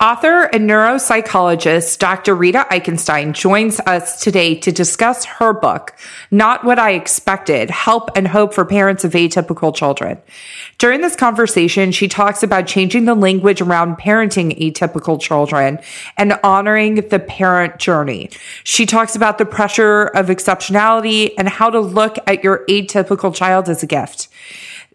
Author and neuropsychologist Dr. Rita Eichenstein joins us today to discuss her book, Not What I Expected Help and Hope for Parents of Atypical Children. During this conversation, she talks about changing the language around parenting atypical children and honoring the parent journey. She talks about the pressure of exceptionality and how to look at your atypical child as a gift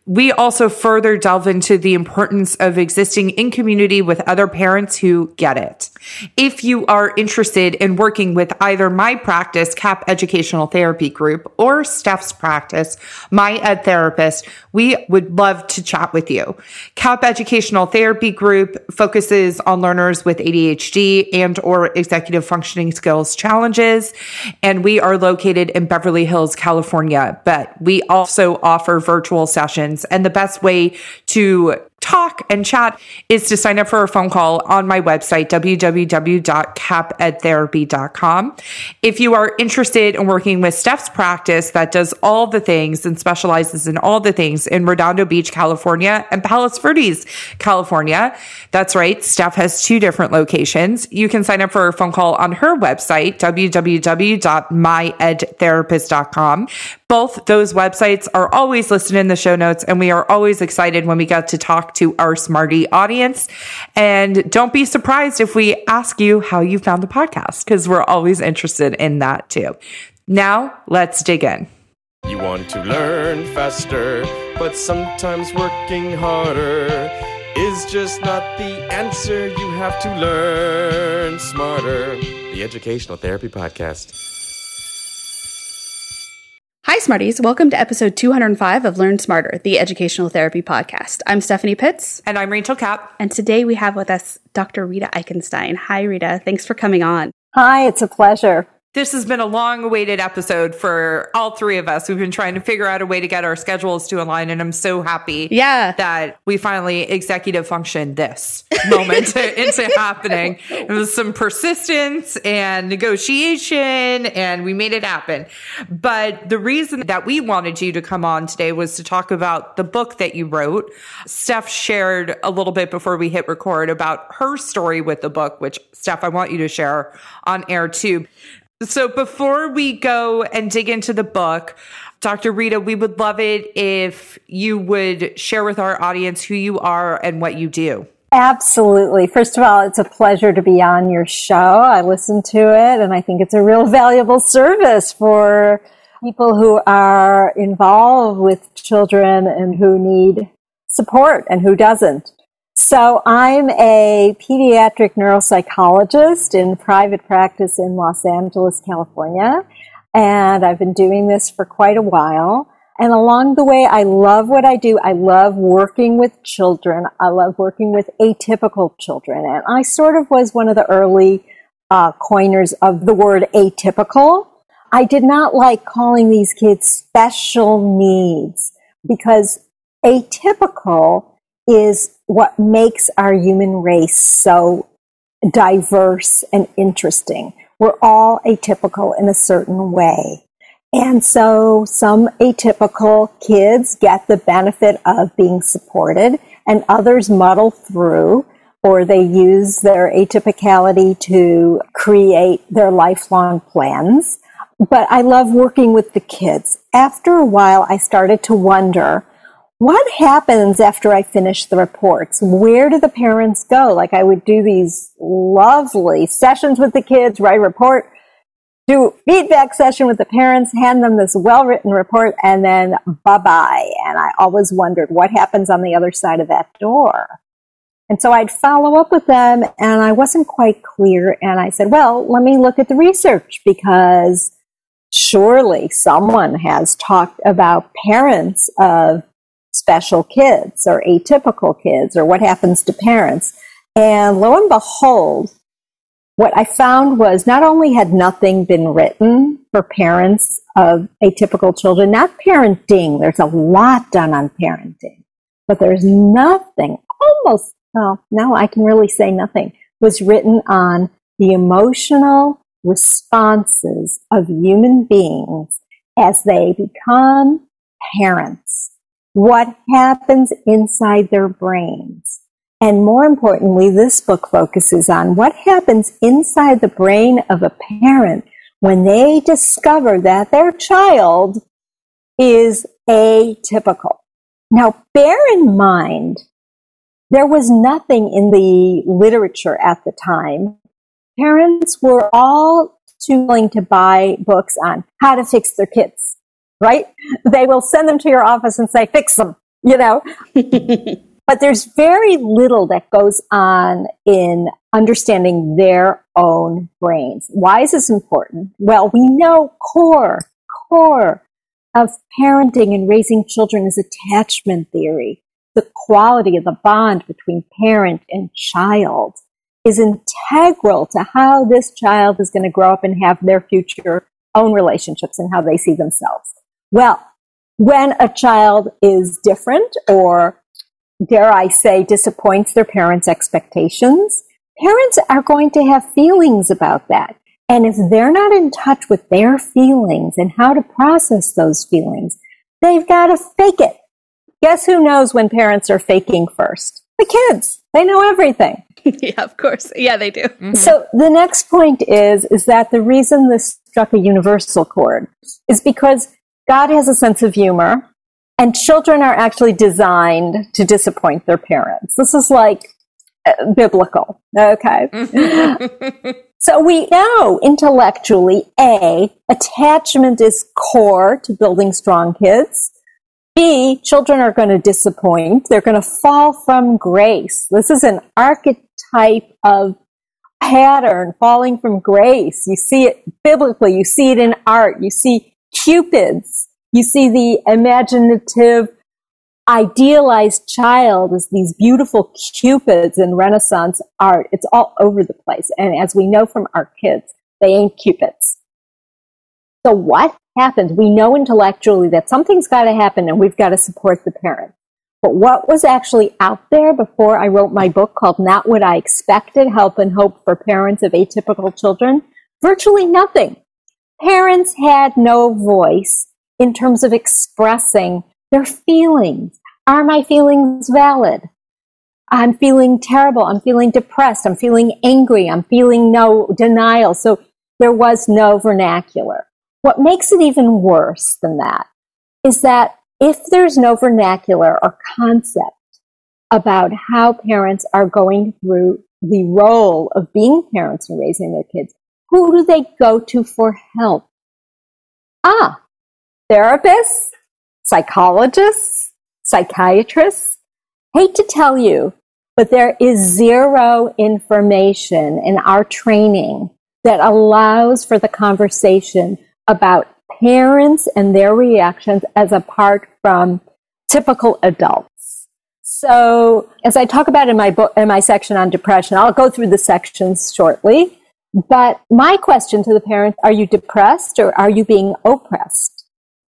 we also further delve into the importance of existing in community with other parents who get it. If you are interested in working with either my practice, CAP Educational Therapy Group, or Steph's practice, My Ed Therapist, we would love to chat with you. CAP Educational Therapy Group focuses on learners with ADHD and or executive functioning skills challenges, and we are located in Beverly Hills, California, but we also offer virtual sessions and the best way to talk and chat is to sign up for a phone call on my website, www.capedtherapy.com. If you are interested in working with Steph's practice that does all the things and specializes in all the things in Redondo Beach, California and Palos Verdes, California. That's right. Steph has two different locations. You can sign up for a phone call on her website, www.myedtherapist.com. Both those websites are always listed in the show notes and we are always excited when we get to talk to our Smarty audience. And don't be surprised if we ask you how you found the podcast, because we're always interested in that too. Now, let's dig in. You want to learn faster, but sometimes working harder is just not the answer. You have to learn smarter. The Educational Therapy Podcast. Hi, Smarties. Welcome to episode 205 of Learn Smarter, the educational therapy podcast. I'm Stephanie Pitts. And I'm Rachel Cap. And today we have with us Dr. Rita Eichenstein. Hi, Rita. Thanks for coming on. Hi, it's a pleasure. This has been a long awaited episode for all three of us. We've been trying to figure out a way to get our schedules to align, and I'm so happy yeah. that we finally executive function this moment into happening. It was some persistence and negotiation, and we made it happen. But the reason that we wanted you to come on today was to talk about the book that you wrote. Steph shared a little bit before we hit record about her story with the book, which, Steph, I want you to share on air too. So before we go and dig into the book, Dr. Rita, we would love it if you would share with our audience who you are and what you do. Absolutely. First of all, it's a pleasure to be on your show. I listen to it and I think it's a real valuable service for people who are involved with children and who need support and who doesn't. So I'm a pediatric neuropsychologist in private practice in Los Angeles, California. And I've been doing this for quite a while. And along the way, I love what I do. I love working with children. I love working with atypical children. And I sort of was one of the early uh, coiners of the word atypical. I did not like calling these kids special needs because atypical is what makes our human race so diverse and interesting. We're all atypical in a certain way. And so some atypical kids get the benefit of being supported and others muddle through or they use their atypicality to create their lifelong plans. But I love working with the kids. After a while, I started to wonder, what happens after I finish the reports? Where do the parents go? Like I would do these lovely sessions with the kids, write report, do feedback session with the parents, hand them this well-written report, and then bye-bye. And I always wondered what happens on the other side of that door. And so I'd follow up with them and I wasn't quite clear. And I said, well, let me look at the research because surely someone has talked about parents of special kids or atypical kids or what happens to parents. And lo and behold, what I found was not only had nothing been written for parents of atypical children, not parenting, there's a lot done on parenting, but there's nothing, almost, well, now I can really say nothing, was written on the emotional responses of human beings as they become parents what happens inside their brains And more importantly, this book focuses on what happens inside the brain of a parent when they discover that their child is atypical. Now, bear in mind, there was nothing in the literature at the time. Parents were all too willing to buy books on how to fix their kids, right? They will send them to your office and say, fix them, you know? but there's very little that goes on in understanding their own brains. Why is this important? Well, we know core, core of parenting and raising children is attachment theory. The quality of the bond between parent and child is integral to how this child is going to grow up and have their future own relationships and how they see themselves. Well, when a child is different or dare I say disappoints their parents' expectations, parents are going to have feelings about that. And if they're not in touch with their feelings and how to process those feelings, they've got to fake it. Guess who knows when parents are faking first? The kids. They know everything. yeah, of course. Yeah, they do. Mm-hmm. So the next point is, is that the reason this struck a universal chord is because God has a sense of humor and children are actually designed to disappoint their parents. This is like uh, biblical. Okay. So we know intellectually, A, attachment is core to building strong kids. B, children are going to disappoint. They're going to fall from grace. This is an archetype of pattern falling from grace. You see it biblically. You see it in art. You see cupids. You see the imaginative idealized child as these beautiful cupids in Renaissance art. It's all over the place. And as we know from our kids, they ain't cupids. So what happens? We know intellectually that something's got to happen and we've got to support the parent. But what was actually out there before I wrote my book called Not What I Expected, Help and Hope for Parents of Atypical Children? Virtually nothing. Parents had no voice in terms of expressing their feelings. Are my feelings valid? I'm feeling terrible. I'm feeling depressed. I'm feeling angry. I'm feeling no denial. So there was no vernacular. What makes it even worse than that is that if there's no vernacular or concept about how parents are going through the role of being parents and raising their kids, who do they go to for help? Ah, therapists, psychologists, psychiatrists. Hate to tell you, but there is zero information in our training that allows for the conversation about parents and their reactions as apart from typical adults. So, as I talk about in my book, in my section on depression, I'll go through the sections shortly. But my question to the parents, are you depressed or are you being oppressed?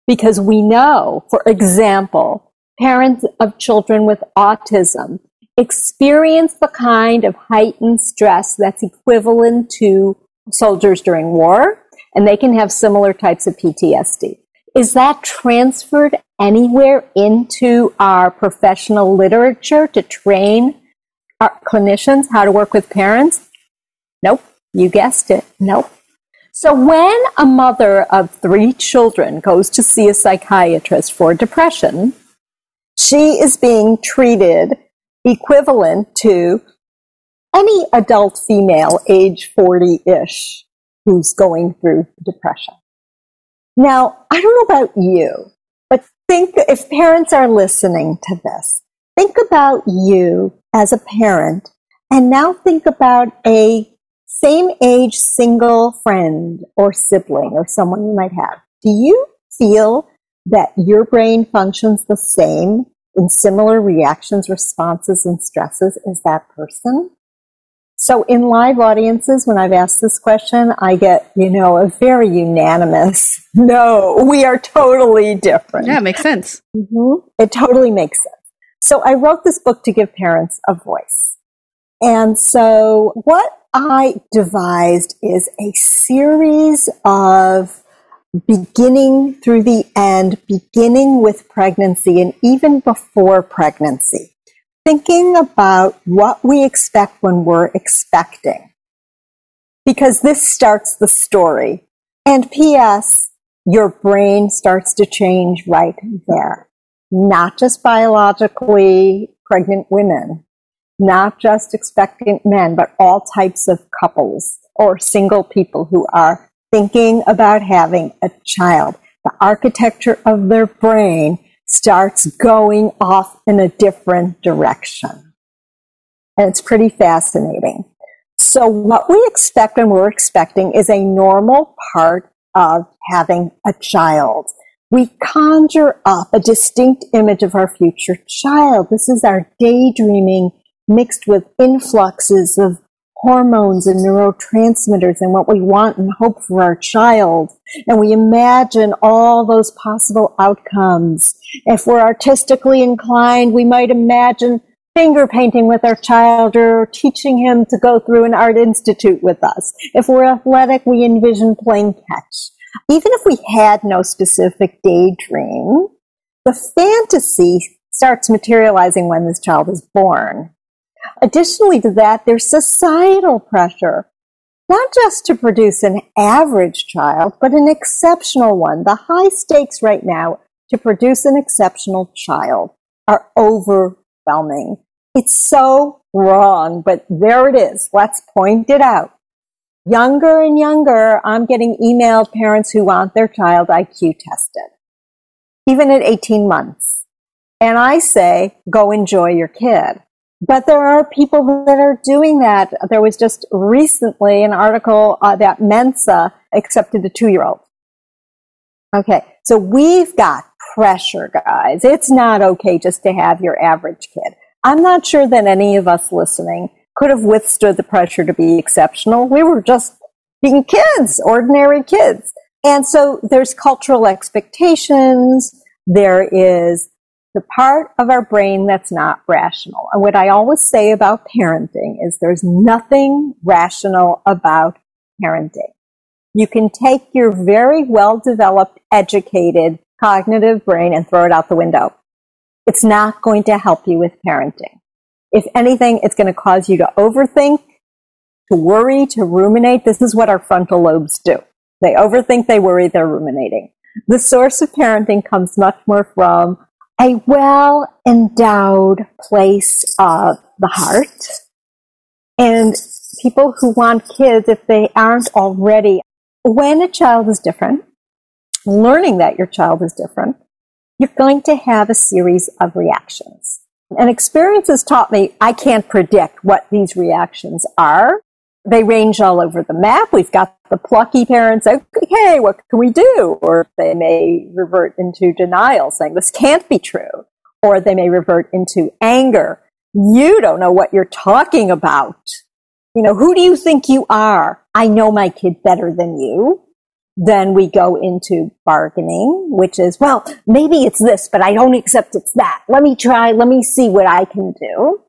because we know, for example, parents of children with autism experience the kind of heightened stress that's equivalent to soldiers during war, and they can have similar types of PTSD. Is that transferred anywhere into our professional literature to train our clinicians how to work with parents? Nope. You guessed it. Nope. So when a mother of three children goes to see a psychiatrist for depression, she is being treated equivalent to any adult female age 40 ish who's going through depression. Now, I don't know about you, but think if parents are listening to this, think about you as a parent and now think about a same age single friend or sibling or someone you might have, do you feel that your brain functions the same in similar reactions, responses, and stresses as that person? So in live audiences, when I've asked this question, I get, you know, a very unanimous, no, we are totally different. Yeah, it makes sense. Mm-hmm. It totally makes sense. So I wrote this book to give parents a voice. And so what I devised is a series of beginning through the end, beginning with pregnancy and even before pregnancy. thinking about what we expect when we're expecting. Because this starts the story. And P.S., your brain starts to change right there. Not just biologically pregnant women, not just expectant men, but all types of couples or single people who are thinking about having a child. The architecture of their brain starts going off in a different direction. And it's pretty fascinating. So what we expect when we're expecting is a normal part of having a child. We conjure up a distinct image of our future child. This is our daydreaming mixed with influxes of hormones and neurotransmitters and what we want and hope for our child. And we imagine all those possible outcomes. If we're artistically inclined, we might imagine finger painting with our child or teaching him to go through an art institute with us. If we're athletic, we envision playing catch. Even if we had no specific daydream, the fantasy starts materializing when this child is born. Additionally to that, there's societal pressure, not just to produce an average child, but an exceptional one. The high stakes right now to produce an exceptional child are overwhelming. It's so wrong, but there it is. Let's point it out. Younger and younger, I'm getting emailed parents who want their child IQ tested, even at 18 months. And I say, go enjoy your kid. But there are people that are doing that. There was just recently an article uh, that Mensa accepted a two year old. Okay. So we've got pressure, guys. It's not okay just to have your average kid. I'm not sure that any of us listening could have withstood the pressure to be exceptional. We were just being kids, ordinary kids. And so there's cultural expectations. There is the part of our brain that's not rational. And what I always say about parenting is there's nothing rational about parenting. You can take your very well developed, educated, cognitive brain and throw it out the window. It's not going to help you with parenting. If anything, it's going to cause you to overthink, to worry, to ruminate. This is what our frontal lobes do. They overthink, they worry, they're ruminating. The source of parenting comes much more from a well endowed place of the heart. And people who want kids, if they aren't already, when a child is different, learning that your child is different, you're going to have a series of reactions. And experience has taught me I can't predict what these reactions are. They range all over the map. We've got the plucky parents, say, okay, what can we do? Or they may revert into denial, saying this can't be true. Or they may revert into anger. You don't know what you're talking about. You know, who do you think you are? I know my kid better than you. Then we go into bargaining, which is, well, maybe it's this, but I don't accept it's that. Let me try. Let me see what I can do.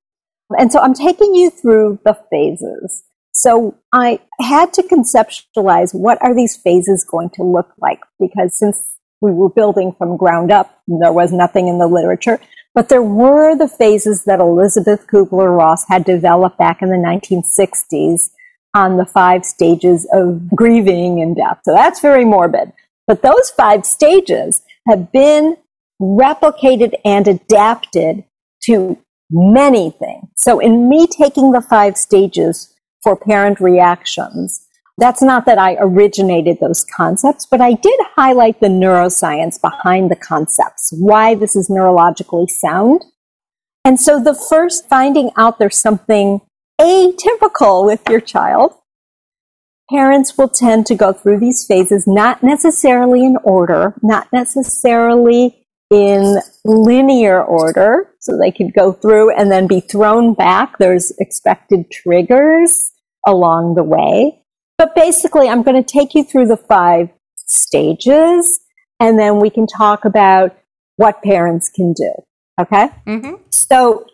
And so I'm taking you through the phases. So I had to conceptualize what are these phases going to look like because since we were building from ground up, there was nothing in the literature, but there were the phases that Elizabeth Kubler-Ross had developed back in the 1960s on the five stages of grieving and death. So that's very morbid. But those five stages have been replicated and adapted to many things. So in me taking the five stages for parent reactions. That's not that I originated those concepts, but I did highlight the neuroscience behind the concepts, why this is neurologically sound. And so the first finding out there's something atypical with your child, parents will tend to go through these phases, not necessarily in order, not necessarily in linear order. So they could go through and then be thrown back. There's expected triggers along the way. But basically, I'm going to take you through the five stages and then we can talk about what parents can do. Okay? Mm-hmm. So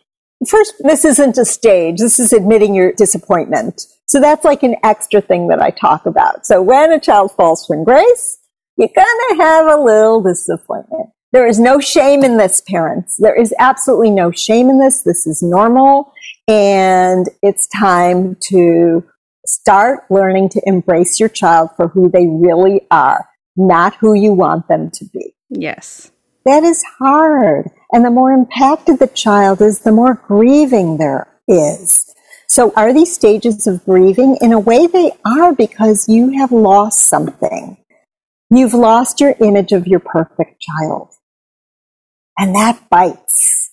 first, this isn't a stage. This is admitting your disappointment. So that's like an extra thing that I talk about. So when a child falls from grace, you're going to have a little disappointment. There is no shame in this, parents. There is absolutely no shame in this. This is normal. And it's time to start learning to embrace your child for who they really are, not who you want them to be. Yes. That is hard. And the more impacted the child is, the more grieving there is. So are these stages of grieving? In a way they are because you have lost something. You've lost your image of your perfect child. And that bites.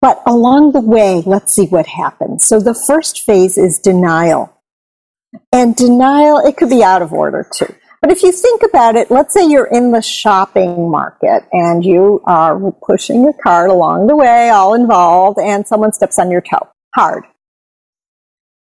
But along the way, let's see what happens. So the first phase is denial. And denial, it could be out of order too. But if you think about it, let's say you're in the shopping market and you are pushing your cart along the way, all involved, and someone steps on your toe hard.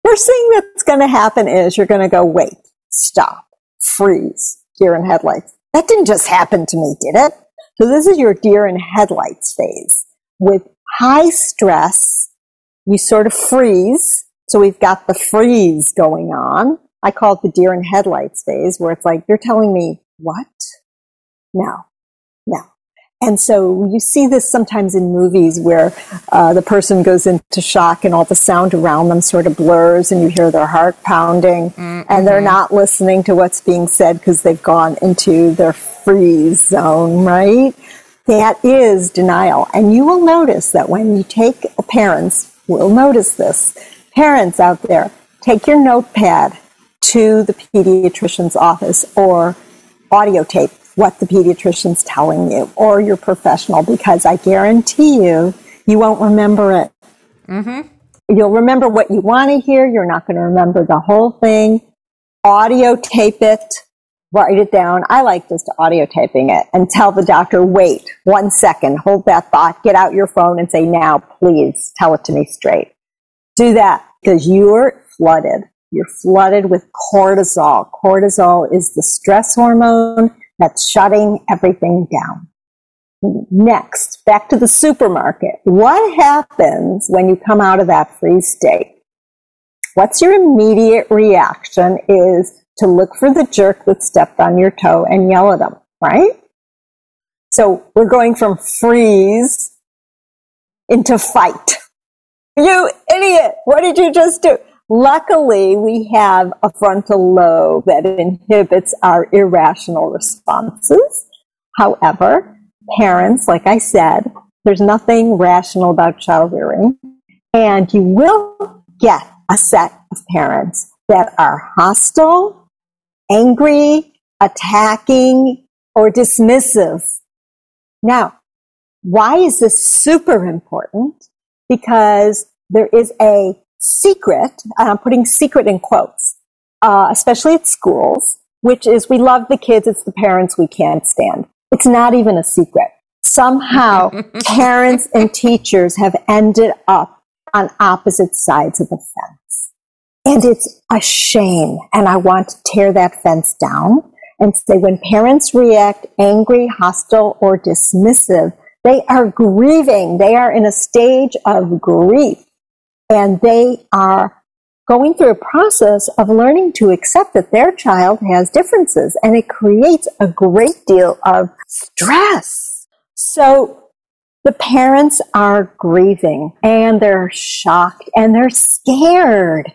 First thing that's going to happen is you're going to go, wait, stop, freeze, deer in headlights. That didn't just happen to me, did it? So this is your deer in headlights phase. With high stress, you sort of freeze. So we've got the freeze going on. I call it the deer in headlights phase where it's like, you're telling me what? No, no. And so you see this sometimes in movies where uh, the person goes into shock and all the sound around them sort of blurs and you hear their heart pounding mm-hmm. and they're not listening to what's being said because they've gone into their freeze zone, right? That is denial. And you will notice that when you take parents will notice this. Parents out there, take your notepad to the pediatrician's office or audio tape what the pediatrician's telling you or your professional because I guarantee you, you won't remember it. Mm-hmm. You'll remember what you want to hear. You're not going to remember the whole thing. Audio tape it, write it down. I like just audio taping it and tell the doctor, wait one second, hold that thought, get out your phone and say, now please tell it to me straight. Do that because you're flooded. You're flooded with cortisol. Cortisol is the stress hormone that's shutting everything down. Next, back to the supermarket. What happens when you come out of that freeze state? What's your immediate reaction is to look for the jerk that stepped on your toe and yell at them, right? So we're going from freeze into fight. You idiot! What did you just do? Luckily, we have a frontal lobe that inhibits our irrational responses. However, parents, like I said, there's nothing rational about child rearing, and you will get a set of parents that are hostile, angry, attacking, or dismissive. Now, why is this super important? Because there is a secret, and I'm putting secret in quotes, uh, especially at schools, which is we love the kids, it's the parents we can't stand. It's not even a secret. Somehow, parents and teachers have ended up on opposite sides of the fence. And it's a shame. And I want to tear that fence down and say when parents react angry, hostile, or dismissive, they are grieving. They are in a stage of grief and they are going through a process of learning to accept that their child has differences and it creates a great deal of stress. So the parents are grieving and they're shocked and they're scared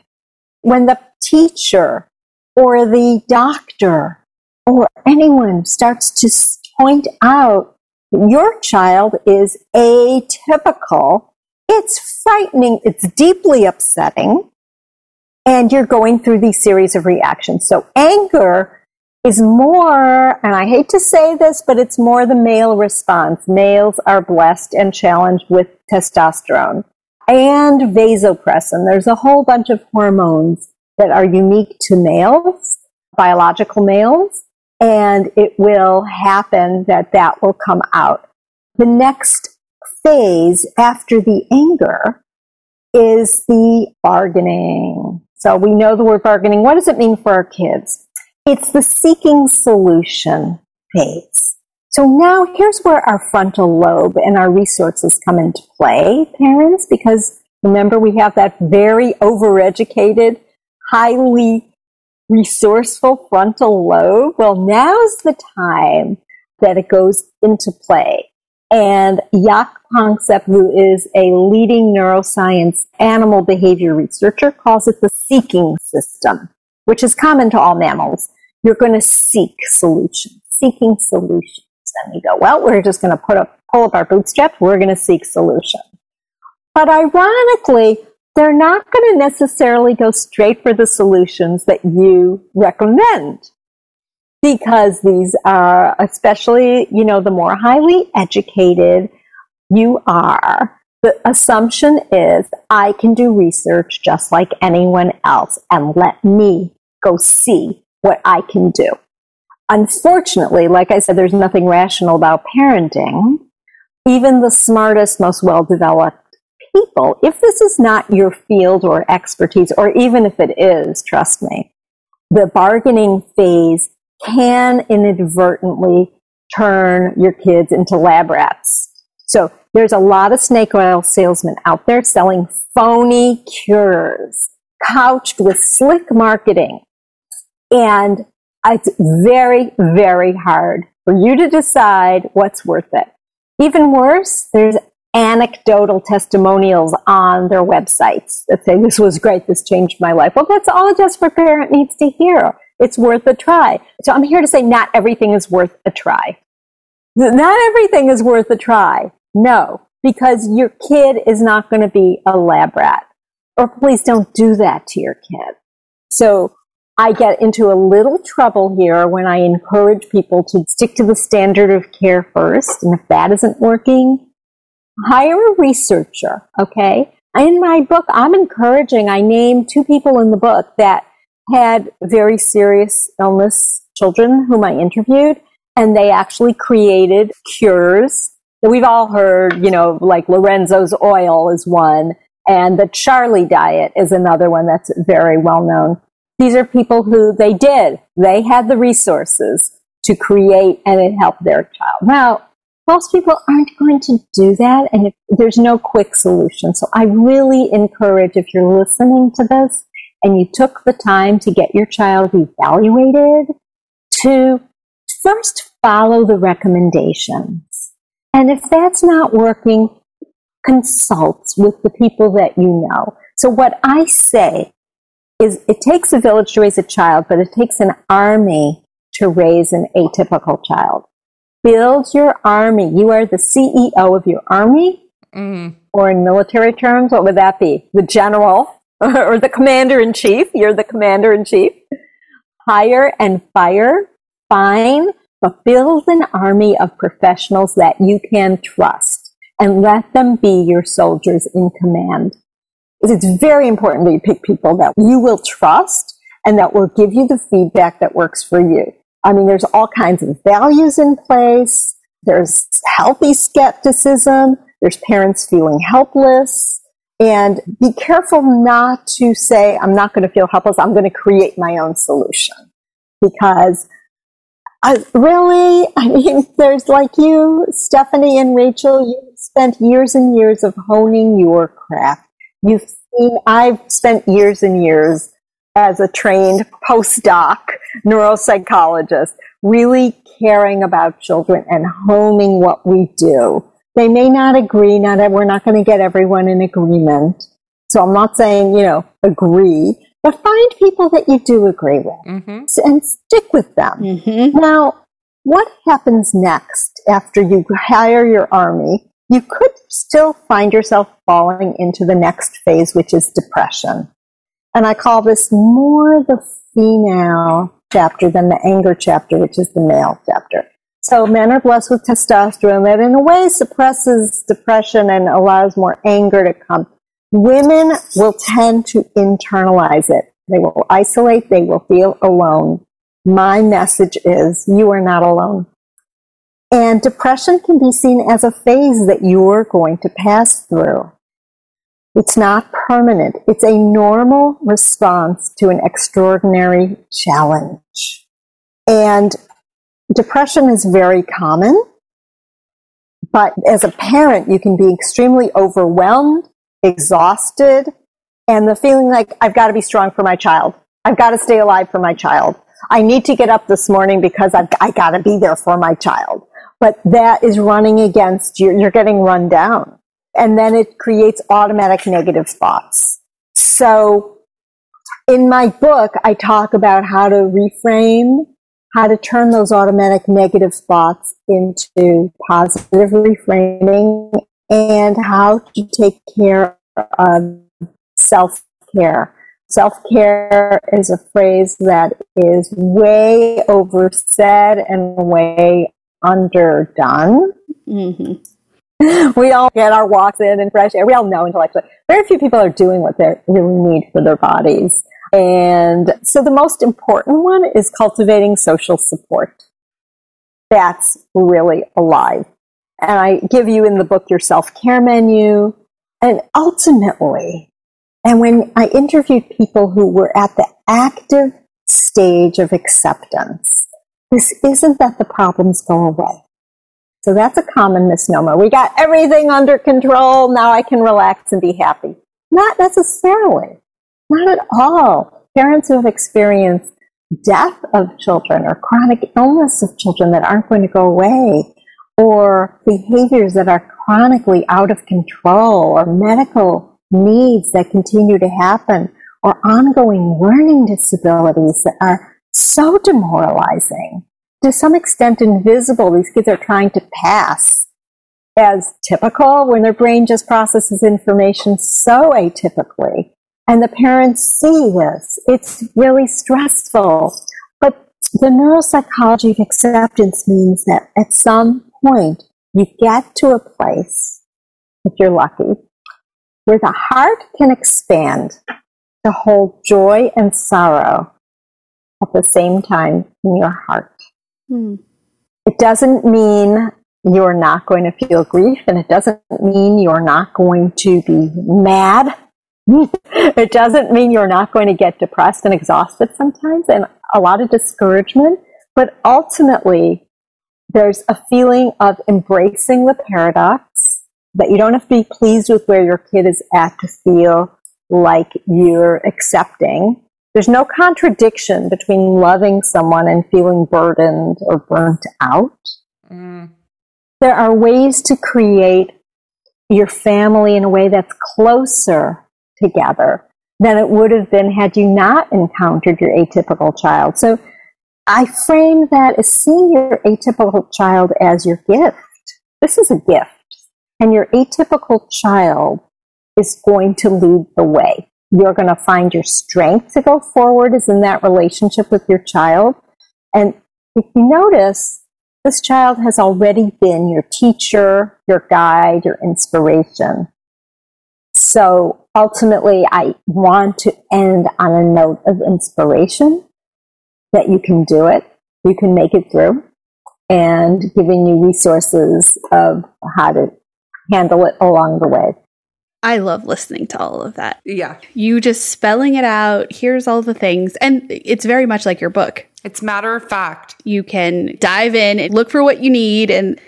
when the teacher or the doctor or anyone starts to point out your child is atypical it's frightening. It's deeply upsetting. And you're going through these series of reactions. So anger is more, and I hate to say this, but it's more the male response. Males are blessed and challenged with testosterone and vasopressin. There's a whole bunch of hormones that are unique to males, biological males, and it will happen that that will come out. The next phase after the anger is the bargaining. So we know the word bargaining. What does it mean for our kids? It's the seeking solution phase. So now here's where our frontal lobe and our resources come into play, parents, because remember we have that very overeducated, highly resourceful frontal lobe. Well, now's the time that it goes into play. And Jaak Panksepp, who is a leading neuroscience animal behavior researcher, calls it the seeking system, which is common to all mammals. You're going to seek solutions, seeking solutions. And we go, well, we're just going to put up, pull up our bootstraps. We're going to seek solutions. But ironically, they're not going to necessarily go straight for the solutions that you recommend. Because these are, especially, you know, the more highly educated you are, the assumption is I can do research just like anyone else and let me go see what I can do. Unfortunately, like I said, there's nothing rational about parenting. Even the smartest, most well developed people, if this is not your field or expertise, or even if it is, trust me, the bargaining phase can inadvertently turn your kids into lab rats. So there's a lot of snake oil salesmen out there selling phony cures, couched with slick marketing. And it's very, very hard for you to decide what's worth it. Even worse, there's anecdotal testimonials on their websites that say, this was great, this changed my life. Well, that's all a desperate parent needs to hear. It's worth a try. So I'm here to say not everything is worth a try. Not everything is worth a try. No, because your kid is not going to be a lab rat. Or please don't do that to your kid. So I get into a little trouble here when I encourage people to stick to the standard of care first. And if that isn't working, hire a researcher, okay? In my book, I'm encouraging, I name two people in the book that had very serious illness children whom I interviewed, and they actually created cures we've all heard, you know, like Lorenzo's oil is one, and the Charlie diet is another one that's very well known. These are people who they did, they had the resources to create and it helped their child. Now, most people aren't going to do that and if, there's no quick solution. So I really encourage if you're listening to this and you took the time to get your child evaluated to first follow the recommendations. And if that's not working, consult with the people that you know. So what I say is it takes a village to raise a child, but it takes an army to raise an atypical child build your army. You are the CEO of your army, mm. or in military terms, what would that be? The general or the commander in chief. You're the commander in chief. Hire and fire, fine, but build an army of professionals that you can trust and let them be your soldiers in command. It's very important that you pick people that you will trust and that will give you the feedback that works for you. I mean, there's all kinds of values in place. There's healthy skepticism. There's parents feeling helpless. And be careful not to say, I'm not going to feel helpless. I'm going to create my own solution. Because I, really, I mean, there's like you, Stephanie and Rachel, you've spent years and years of honing your craft. You've seen, I've spent years and years as a trained postdoc neuropsychologist, really caring about children and honing what we do. They may not agree, not that we're not going to get everyone in agreement. So I'm not saying, you know, agree, but find people that you do agree with mm-hmm. and stick with them. Mm-hmm. Now, what happens next after you hire your army? You could still find yourself falling into the next phase, which is depression. And I call this more the female chapter than the anger chapter, which is the male chapter. So men are blessed with testosterone that in a way suppresses depression and allows more anger to come. Women will tend to internalize it. They will isolate. They will feel alone. My message is you are not alone. And depression can be seen as a phase that you're going to pass through. It's not permanent. It's a normal response to an extraordinary challenge. And depression is very common. But as a parent, you can be extremely overwhelmed, exhausted, and the feeling like I've got to be strong for my child. I've got to stay alive for my child. I need to get up this morning because I've got to be there for my child. But that is running against you. You're getting run down. And then it creates automatic negative thoughts. So in my book, I talk about how to reframe, how to turn those automatic negative thoughts into positive reframing and how to take care of self care. Self care is a phrase that is way oversaid and way underdone. Mm-hmm. We all get our walks in and fresh air. We all know intellectually. Very few people are doing what they really need for their bodies. And so the most important one is cultivating social support. That's really alive. And I give you in the book your self care menu. And ultimately, and when I interviewed people who were at the active stage of acceptance, this isn't that the problems go away. So that's a common misnomer. We got everything under control. Now I can relax and be happy. Not necessarily. Not at all. Parents who have experienced death of children or chronic illness of children that aren't going to go away or behaviors that are chronically out of control or medical needs that continue to happen or ongoing learning disabilities that are so demoralizing, to some extent invisible. These kids are trying to pass as typical when their brain just processes information so atypically. And the parents see this. It's really stressful. But the neuropsychology of acceptance means that at some point you get to a place, if you're lucky, where the heart can expand to hold joy and sorrow at the same time in your heart. Hmm. It doesn't mean you're not going to feel grief, and it doesn't mean you're not going to be mad. it doesn't mean you're not going to get depressed and exhausted sometimes and a lot of discouragement, but ultimately, there's a feeling of embracing the paradox that you don't have to be pleased with where your kid is at to feel like you're accepting. There's no contradiction between loving someone and feeling burdened or burnt out. Mm. There are ways to create your family in a way that's closer together than it would have been had you not encountered your atypical child. So I frame that as seeing your atypical child as your gift. This is a gift. And your atypical child is going to lead the way. You're going to find your strength to go forward is in that relationship with your child. And if you notice, this child has already been your teacher, your guide, your inspiration. So ultimately, I want to end on a note of inspiration that you can do it, you can make it through, and giving you resources of how to handle it along the way. I love listening to all of that. Yeah. You just spelling it out. Here's all the things. And it's very much like your book. It's matter of fact. You can dive in and look for what you need, and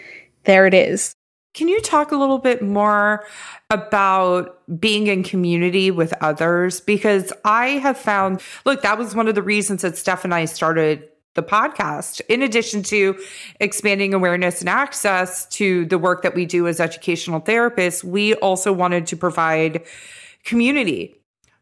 there it is. Can you talk a little bit more about being in community with others? Because I have found, look, that was one of the reasons that Steph and I started the podcast. In addition to expanding awareness and access to the work that we do as educational therapists, we also wanted to provide community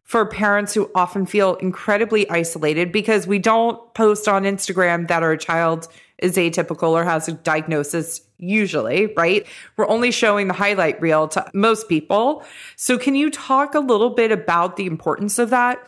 for parents who often feel incredibly isolated because we don't post on Instagram that our child is atypical or has a diagnosis usually, right? We're only showing the highlight reel to most people. So can you talk a little bit about the importance of that?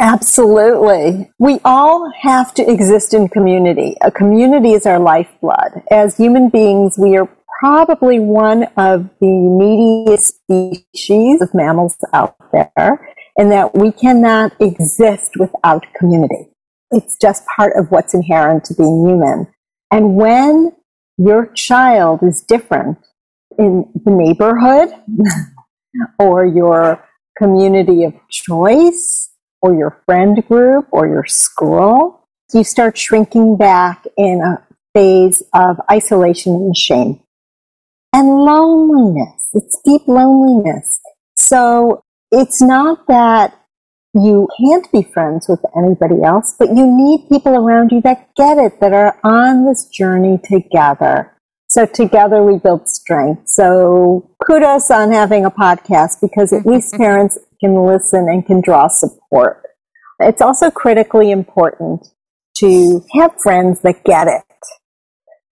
Absolutely. We all have to exist in community. A community is our lifeblood. As human beings, we are probably one of the neediest species of mammals out there and that we cannot exist without community. It's just part of what's inherent to being human. And when your child is different in the neighborhood or your community of choice or your friend group or your school, you start shrinking back in a phase of isolation and shame and loneliness. It's deep loneliness. So it's not that you can't be friends with anybody else, but you need people around you that get it, that are on this journey together. So together we build strength. So kudos on having a podcast because at least parents can listen and can draw support. It's also critically important to have friends that get it.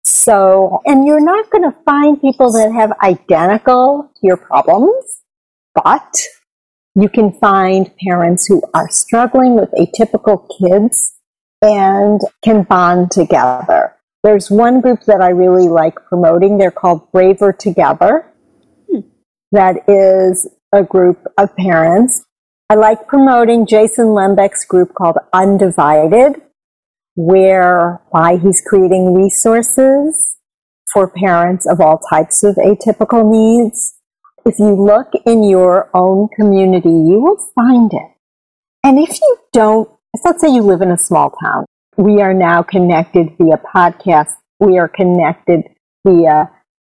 So, and you're not going to find people that have identical your problems, but you can find parents who are struggling with atypical kids and can bond together. There's one group that I really like promoting. They're called Braver Together. Hmm. That is a group of parents. I like promoting Jason Lehmbeck's group called Undivided, where why he's creating resources for parents of all types of atypical needs. If you look in your own community, you will find it. And if you don't, let's say you live in a small town, we are now connected via podcast. We are connected via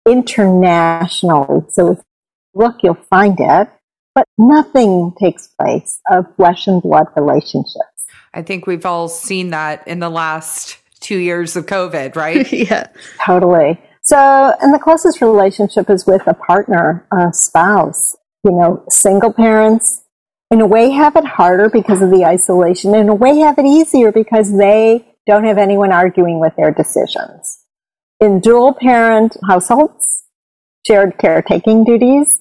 internationally. So if you look, you'll find it. But nothing takes place of flesh and blood relationships. I think we've all seen that in the last two years of COVID, right? yeah. Totally. So, and the closest relationship is with a partner, a spouse. You know, single parents, in a way, have it harder because of the isolation. In a way, have it easier because they don't have anyone arguing with their decisions. In dual parent households, shared caretaking duties,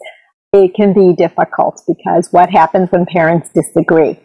it can be difficult because what happens when parents disagree?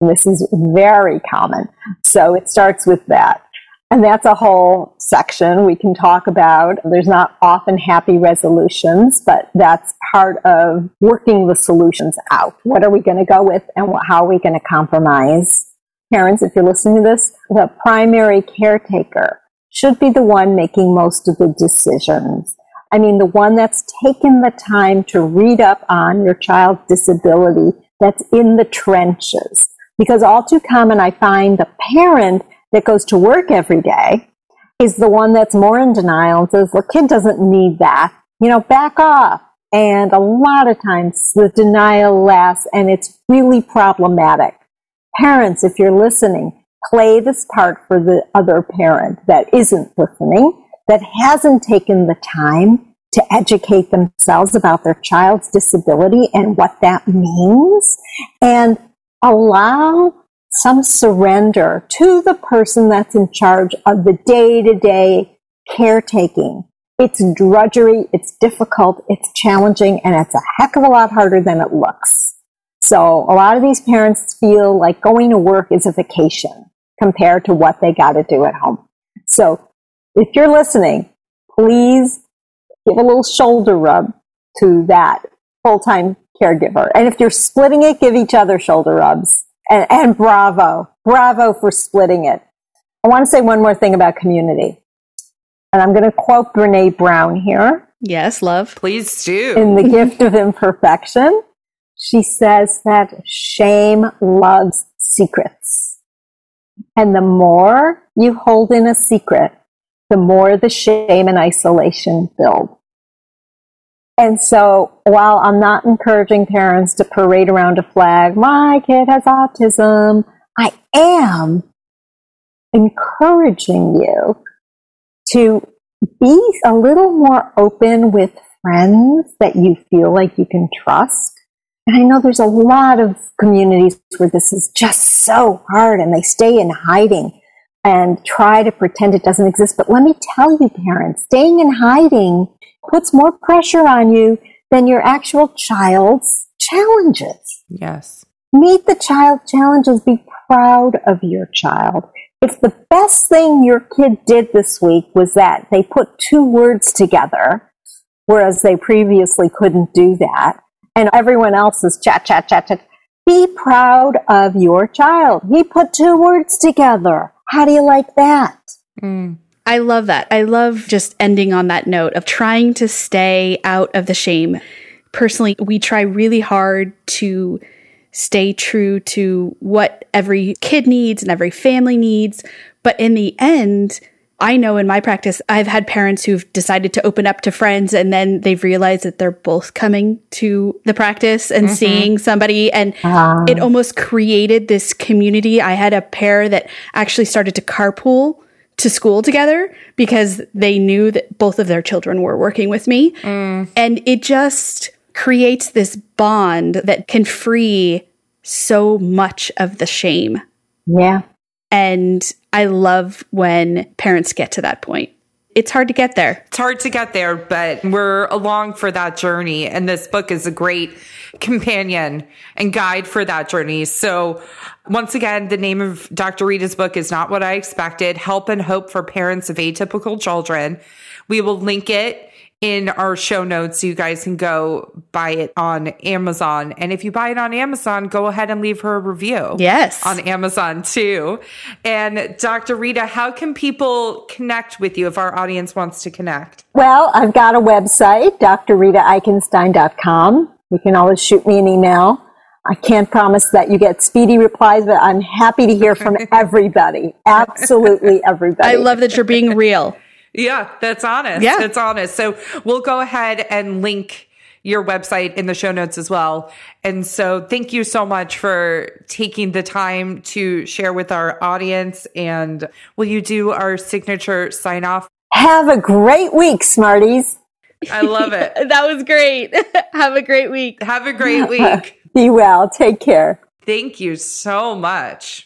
And this is very common. So it starts with that. And that's a whole section we can talk about. There's not often happy resolutions, but that's part of working the solutions out. What are we going to go with and how are we going to compromise? Parents, if you're listening to this, the primary caretaker should be the one making most of the decisions. I mean, the one that's taken the time to read up on your child's disability that's in the trenches. Because all too common, I find the parent that goes to work every day is the one that's more in denial and says, the kid doesn't need that. You know, back off. And a lot of times the denial lasts and it's really problematic. Parents, if you're listening, play this part for the other parent that isn't listening, that hasn't taken the time to educate themselves about their child's disability and what that means and allow some surrender to the person that's in charge of the day to day caretaking. It's drudgery, it's difficult, it's challenging, and it's a heck of a lot harder than it looks. So a lot of these parents feel like going to work is a vacation compared to what they got to do at home. So if you're listening, please give a little shoulder rub to that full time caregiver. And if you're splitting it, give each other shoulder rubs and, and bravo, bravo for splitting it. I want to say one more thing about community. And I'm going to quote Brene Brown here. Yes, love. Please do. In The Gift of Imperfection, she says that shame loves secrets. And the more you hold in a secret, the more the shame and isolation build. And so while I'm not encouraging parents to parade around a flag, my kid has autism, I am encouraging you to be a little more open with friends that you feel like you can trust. And I know there's a lot of communities where this is just so hard and they stay in hiding and try to pretend it doesn't exist. But let me tell you, parents, staying in hiding puts more pressure on you than your actual child's challenges. Yes. Meet the child challenges. Be proud of your child. If the best thing your kid did this week was that they put two words together, whereas they previously couldn't do that, and everyone else is chat, chat, chat, chat, be proud of your child. He put two words together. How do you like that? Mm. I love that. I love just ending on that note of trying to stay out of the shame. Personally, we try really hard to stay true to what every kid needs and every family needs. But in the end, I know in my practice, I've had parents who've decided to open up to friends and then they've realized that they're both coming to the practice and mm-hmm. seeing somebody. And uh. it almost created this community. I had a pair that actually started to carpool to school together because they knew that both of their children were working with me. Mm. And it just creates this bond that can free so much of the shame. Yeah. And I love when parents get to that point. It's hard to get there. It's hard to get there, but we're along for that journey. And this book is a great companion and guide for that journey. So once again, the name of Dr. Rita's book is Not What I Expected Help and Hope for Parents of Atypical Children. We will link it in our show notes you guys can go buy it on Amazon. And if you buy it on Amazon, go ahead and leave her a review. Yes. On Amazon too. And Dr. Rita, how can people connect with you if our audience wants to connect? Well, I've got a website, drritaeichenstein.com. You can always shoot me an email. I can't promise that you get speedy replies, but I'm happy to hear from everybody. Absolutely everybody. I love that you're being real. Yeah, that's honest. Yeah. That's honest. So we'll go ahead and link your website in the show notes as well. And so thank you so much for taking the time to share with our audience. And will you do our signature sign off? Have a great week, Smarties. I love it. that was great. Have a great week. Have a great week. Be well. Take care. Thank you so much.